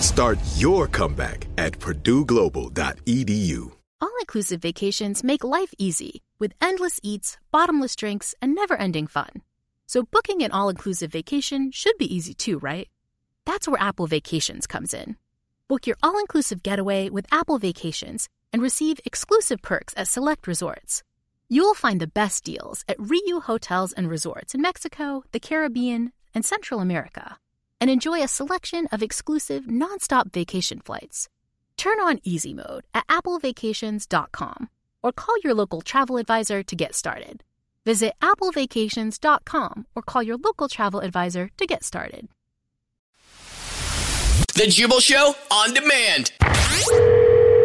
Start your comeback at purdueglobal.edu. All inclusive vacations make life easy with endless eats, bottomless drinks, and never ending fun. So, booking an all inclusive vacation should be easy too, right? That's where Apple Vacations comes in. Book your all inclusive getaway with Apple Vacations and receive exclusive perks at select resorts. You'll find the best deals at Riu Hotels and Resorts in Mexico, the Caribbean, and Central America and enjoy a selection of exclusive nonstop vacation flights. Turn on easy mode at applevacations.com or call your local travel advisor to get started. Visit applevacations.com or call your local travel advisor to get started. The Jubal Show on demand.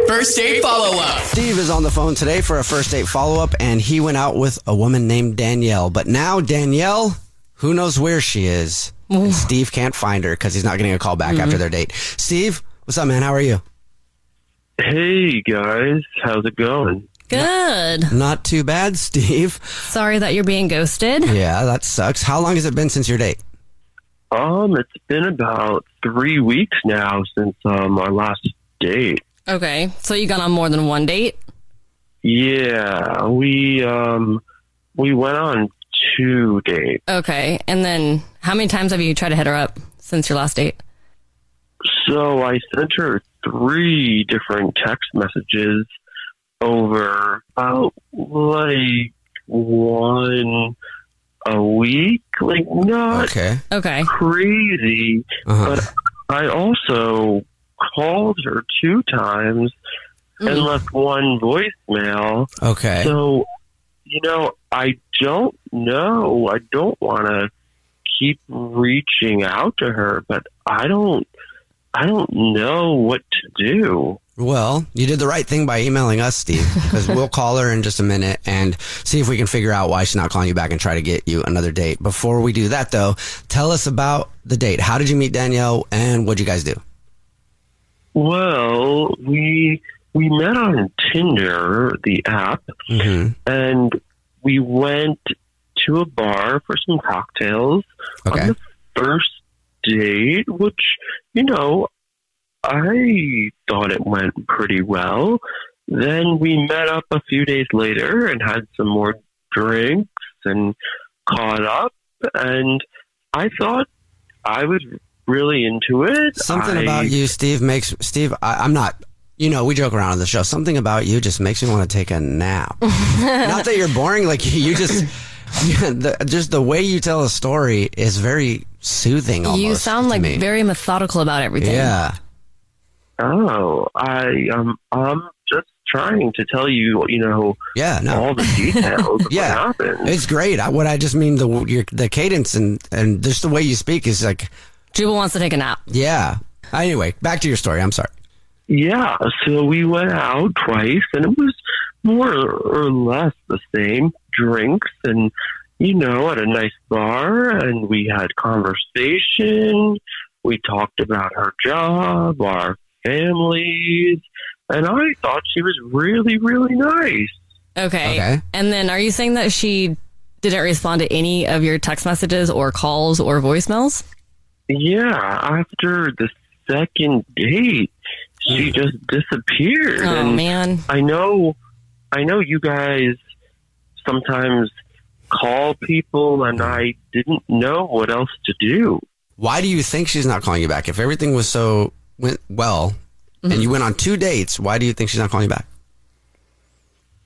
First date follow up. Steve is on the phone today for a first date follow up, and he went out with a woman named Danielle. But now, Danielle, who knows where she is? And Steve can't find her because he's not getting a call back after their date. Steve, what's up, man? How are you? Hey guys, how's it going? Good. Not too bad, Steve. Sorry that you're being ghosted. Yeah, that sucks. How long has it been since your date? Um, it's been about three weeks now since um our last date. Okay. So you got on more than one date? Yeah, we um we went on two dates. Okay. And then how many times have you tried to hit her up since your last date? So I sent her three different text messages over about like one a week. Like not Okay. Okay. crazy, Uh-huh. but I also called her two times and left one voicemail. Okay. So, you know, I don't know. I don't want to keep reaching out to her, but I don't. I don't know what to do. Well, you did the right thing by emailing us, Steve, because we'll call her in just a minute and see if we can figure out why she's not calling you back and try to get you another date. Before we do that, though, tell us about the date. How did you meet Danielle and what'd you guys do? Well, we we met on Tinder, the app, Mm-hmm. and we went to a bar for some cocktails Okay. on the first date, which, you know, I thought it went pretty well. Then we met up a few days later and had some more drinks and caught up. And I thought I was really into it. Something I- about you, Steve, makes Steve. I, I'm not. You know, we joke around on the show. Something about you just makes me want to take a nap. not that you're boring. Like you just, the, just the way you tell a story is very soothing. Almost you sound like me. very methodical about everything. Yeah. Oh, I um, I'm just trying to tell you, you know, Yeah. No. all the details Yeah. what happened. It's great. I, what I just mean the your, the cadence and and just the way you speak is like Jubal wants to take a nap. yeah. Anyway, back to your story. I'm sorry. Yeah, so we went out twice, and it was more or less the same drinks, and you know, at a nice bar, and we had conversation. We talked about her job, our families, and I thought she was really, really nice. Okay. Okay. And then are you saying that she didn't respond to any of your text messages or calls or voicemails? Yeah, after the second date, she mm. just disappeared. Oh and man. I know, I know you guys sometimes call people, and I didn't know what else to do. Why do you think she's not calling you back? If everything was so went well, and you mm-hmm. went on two dates. Why do you think she's not calling you back?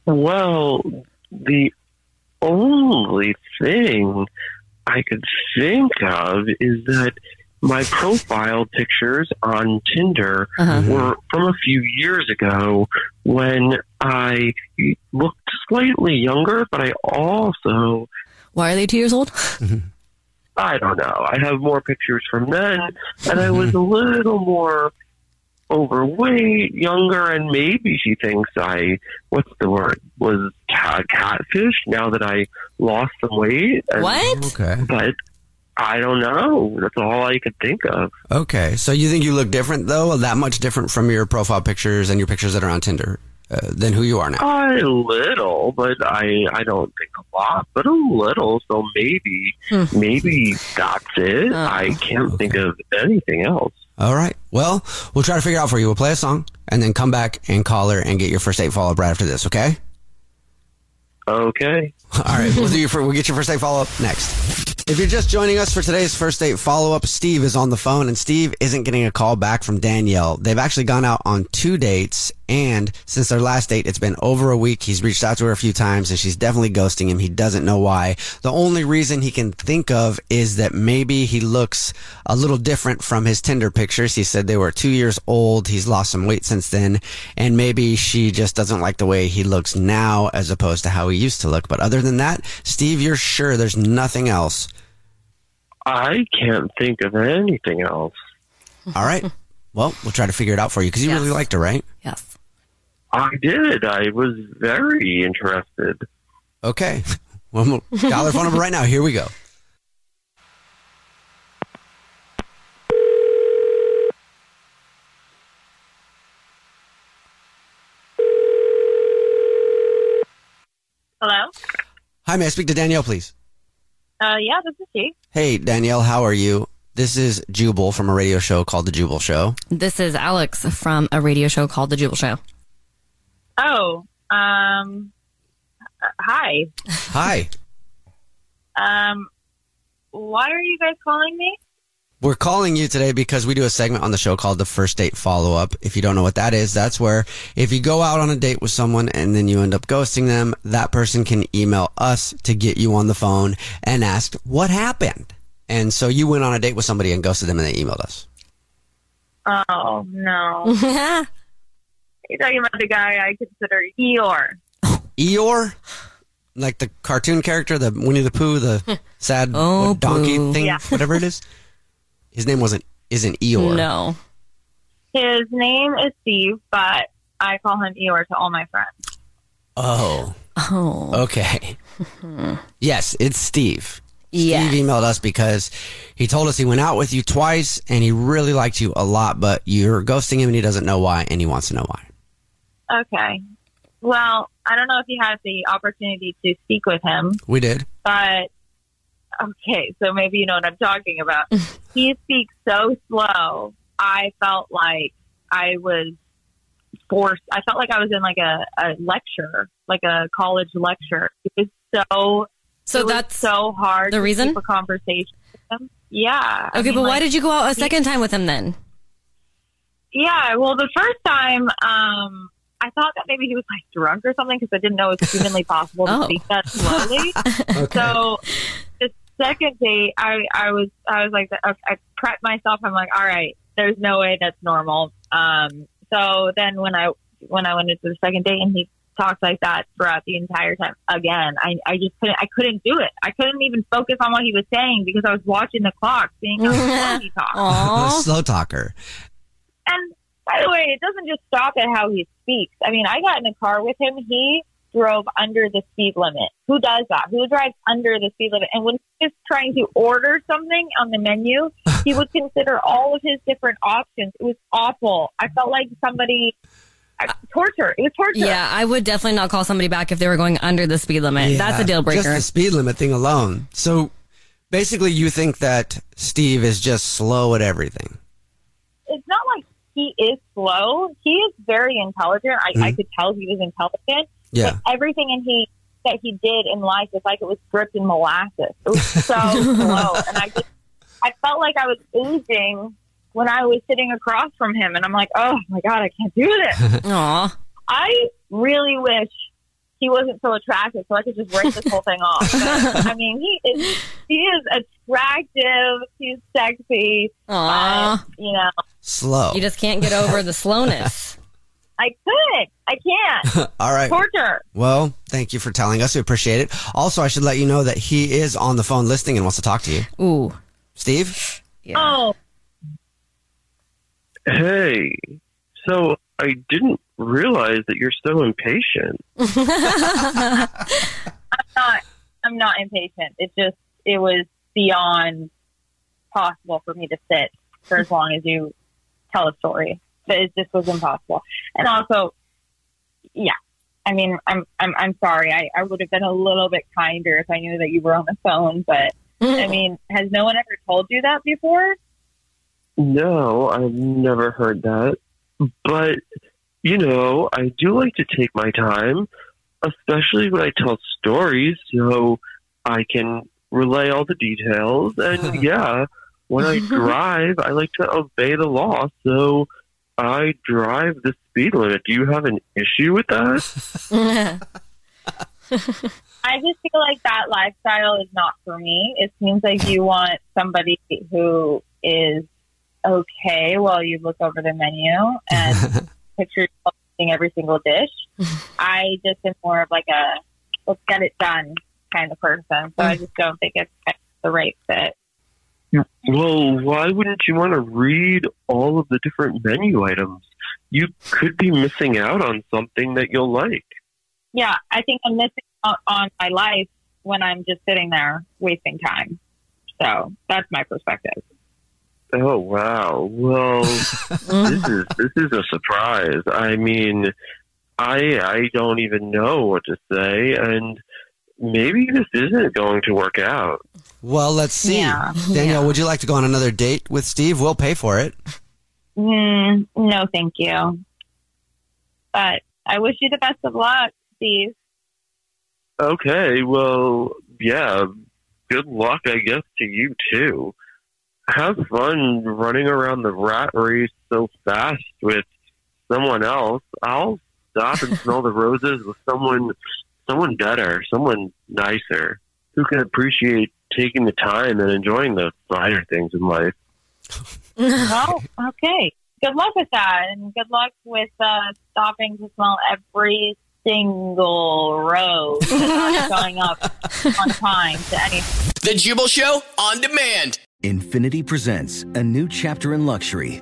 Well, the only thing I could think of is that my profile pictures on Tinder uh-huh. were from a few years ago when I looked slightly younger, but I also, Why are they two years old? I don't know, I have more pictures from then, and I was a little more overweight, younger, and maybe she thinks I, what's the word, was cat, catfish now that I lost some weight. And- What? Okay. But I don't know. That's all I could think of. Okay. So you think you look different though? That much different from your profile pictures and your pictures that are on Tinder uh, than who you are now? A little, but I I don't think a lot, but a little. So maybe maybe that's it. I can't think of anything else. All right. Well, we'll try to figure it out for you. We'll play a song and then come back and call her and get your first date follow up right after this. Okay. Okay. All right. We'll do your. fir- We'll get your first date follow up next. If you're just joining us for today's first date follow up, Steve is on the phone and Steve isn't getting a call back from Danielle. They've actually gone out on two dates and since their last date, it's been over a week. He's reached out to her a few times and she's definitely ghosting him. He doesn't know why. The only reason he can think of is that maybe he looks a little different from his Tinder pictures. He said they were two years old. He's lost some weight since then. And maybe she just doesn't like the way he looks now as opposed to how he used to look. But other than that, Steve, you're sure there's nothing else. I can't think of anything else. All right. Well, we'll try to figure it out for you because you Yes. really liked her, right? Yes. I did. I was very interested. Okay. Well, we'll phone number right now. Here we go. Hello. Hi, may I speak to Danielle, please? Uh, yeah, this is she. Hey, Danielle, how are you? This is Jubal from a radio show called The Jubal Show. This is Alex from a radio show called The Jubal Show. Oh, um, uh, hi. Hi. Um, why are you guys calling me? We're calling you today because we do a segment on the show called the first date follow up. If you don't know what that is, that's where if you go out on a date with someone and then you end up ghosting them, that person can email us to get you on the phone and ask what happened. And so you went on a date with somebody and ghosted them and they emailed us. Oh no, you're talking about the guy I consider Eeyore. Eeyore? Like the cartoon character, the Winnie the Pooh, the sad Oh, donkey Pooh. thing, Yeah. whatever it is. His name wasn't isn't Eeyore. No. His name is Steve, but I call him Eeyore to all my friends. Oh. Oh. Okay. yes, it's Steve. Yeah. Steve emailed us because he told us he went out with you twice and he really liked you a lot, but you're ghosting him and he doesn't know why and he wants to know why. Okay. Well, I don't know if you had the opportunity to speak with him, We did. but okay, so maybe you know what I'm talking about. he speaks so slow. I felt like I was forced. I felt like I was in like a, a lecture, like a college lecture. It was so. So it was that's so hard. the to reason? keep a conversation. With him. Yeah. I Okay, mean, but why did you go out a second time with him then? Yeah. Well, the first time, um, I thought that maybe he was like drunk or something because I didn't know it was humanly possible to Oh. speak that slowly. So the second date, I, I was I was like I, I prepped myself. I'm like, all right, there's no way that's normal. Um, so then when I when I went into the second date and he talked like that throughout the entire time again, I I just couldn't I couldn't do it. I couldn't even focus on what he was saying because I was watching the clock, seeing how slow he talked. A slow talker. And by the way, it doesn't just stop at how he speaks. I mean, I got in a car with him. He drove under the speed limit. Who does that? Who drives under the speed limit? And when he was trying to order something on the menu, he would consider all of his different options. It was awful. I felt like somebody I, torture. It was torture. Yeah, I would definitely not call somebody back if they were going under the speed limit. That's a deal breaker. Just the speed limit thing alone. So basically, you think that Steve is just slow at everything. It's not like he is slow. He is very intelligent. I, I Mhm. could tell he was intelligent. Yeah. But everything in he that he did in life was like it was dripped in molasses. It was so slow, and I just I felt like I was aging when I was sitting across from him, and I'm like, oh my god, I can't do this. Aw. I really wish he wasn't so attractive, so I could just break this whole thing off. But, I mean, he is he is attractive. He's sexy. Aw. but, you know, Slow. You just can't get over the slowness. I could. I can't. All right. Torture. Well, thank you for telling us. We appreciate it. Also, I should let you know that he is on the phone listening and wants to talk to you. Ooh. Steve? Yeah. Oh, Hey, so I didn't realize that you're so impatient. I'm not. I'm not impatient. It just it was beyond possible for me to sit for as long as you tell a story. But it just was impossible. And also, yeah. I mean, I'm I'm I'm sorry. I, I would have been a little bit kinder if I knew that you were on the phone. But I mm-hmm. mean, has no one ever told you that before? No, I've never heard that. But, you know, I do like to take my time, especially when I tell stories, so I can relay all the details. And yeah, when I drive, I like to obey the law, so I drive the speed limit. Do you have an issue with that? I just feel like that lifestyle is not for me. It seems like you want somebody who is okay while you look over the menu and picture eating every single dish. I just am more of like a let's get it done kind of person. So I mm. just don't think it's the right fit. Well, why wouldn't you want to read all of the different menu items? You could be missing out on something that you'll like. Yeah, I think I'm missing out on my life when I'm just sitting there wasting time. So that's my perspective. Oh wow! Well, this is this is a surprise. I mean, I I don't even know what to say, and maybe this isn't going to work out. Well, let's see. Yeah. Danielle, would you like to go on another date with Steve? We'll pay for it. Mm, no, thank you. But I wish you the best of luck, Steve. Okay, well, yeah. Good luck, I guess, to you too. Have fun running around the rat race so fast with someone else. I'll stop and smell the roses with someone, someone better, someone nicer, who can appreciate taking the time and enjoying the finer things in life. well, okay. Good luck with that, and good luck with uh, stopping to smell every single rose showing up on time to any. The Jubal Show on demand. Infiniti presents a new chapter in luxury,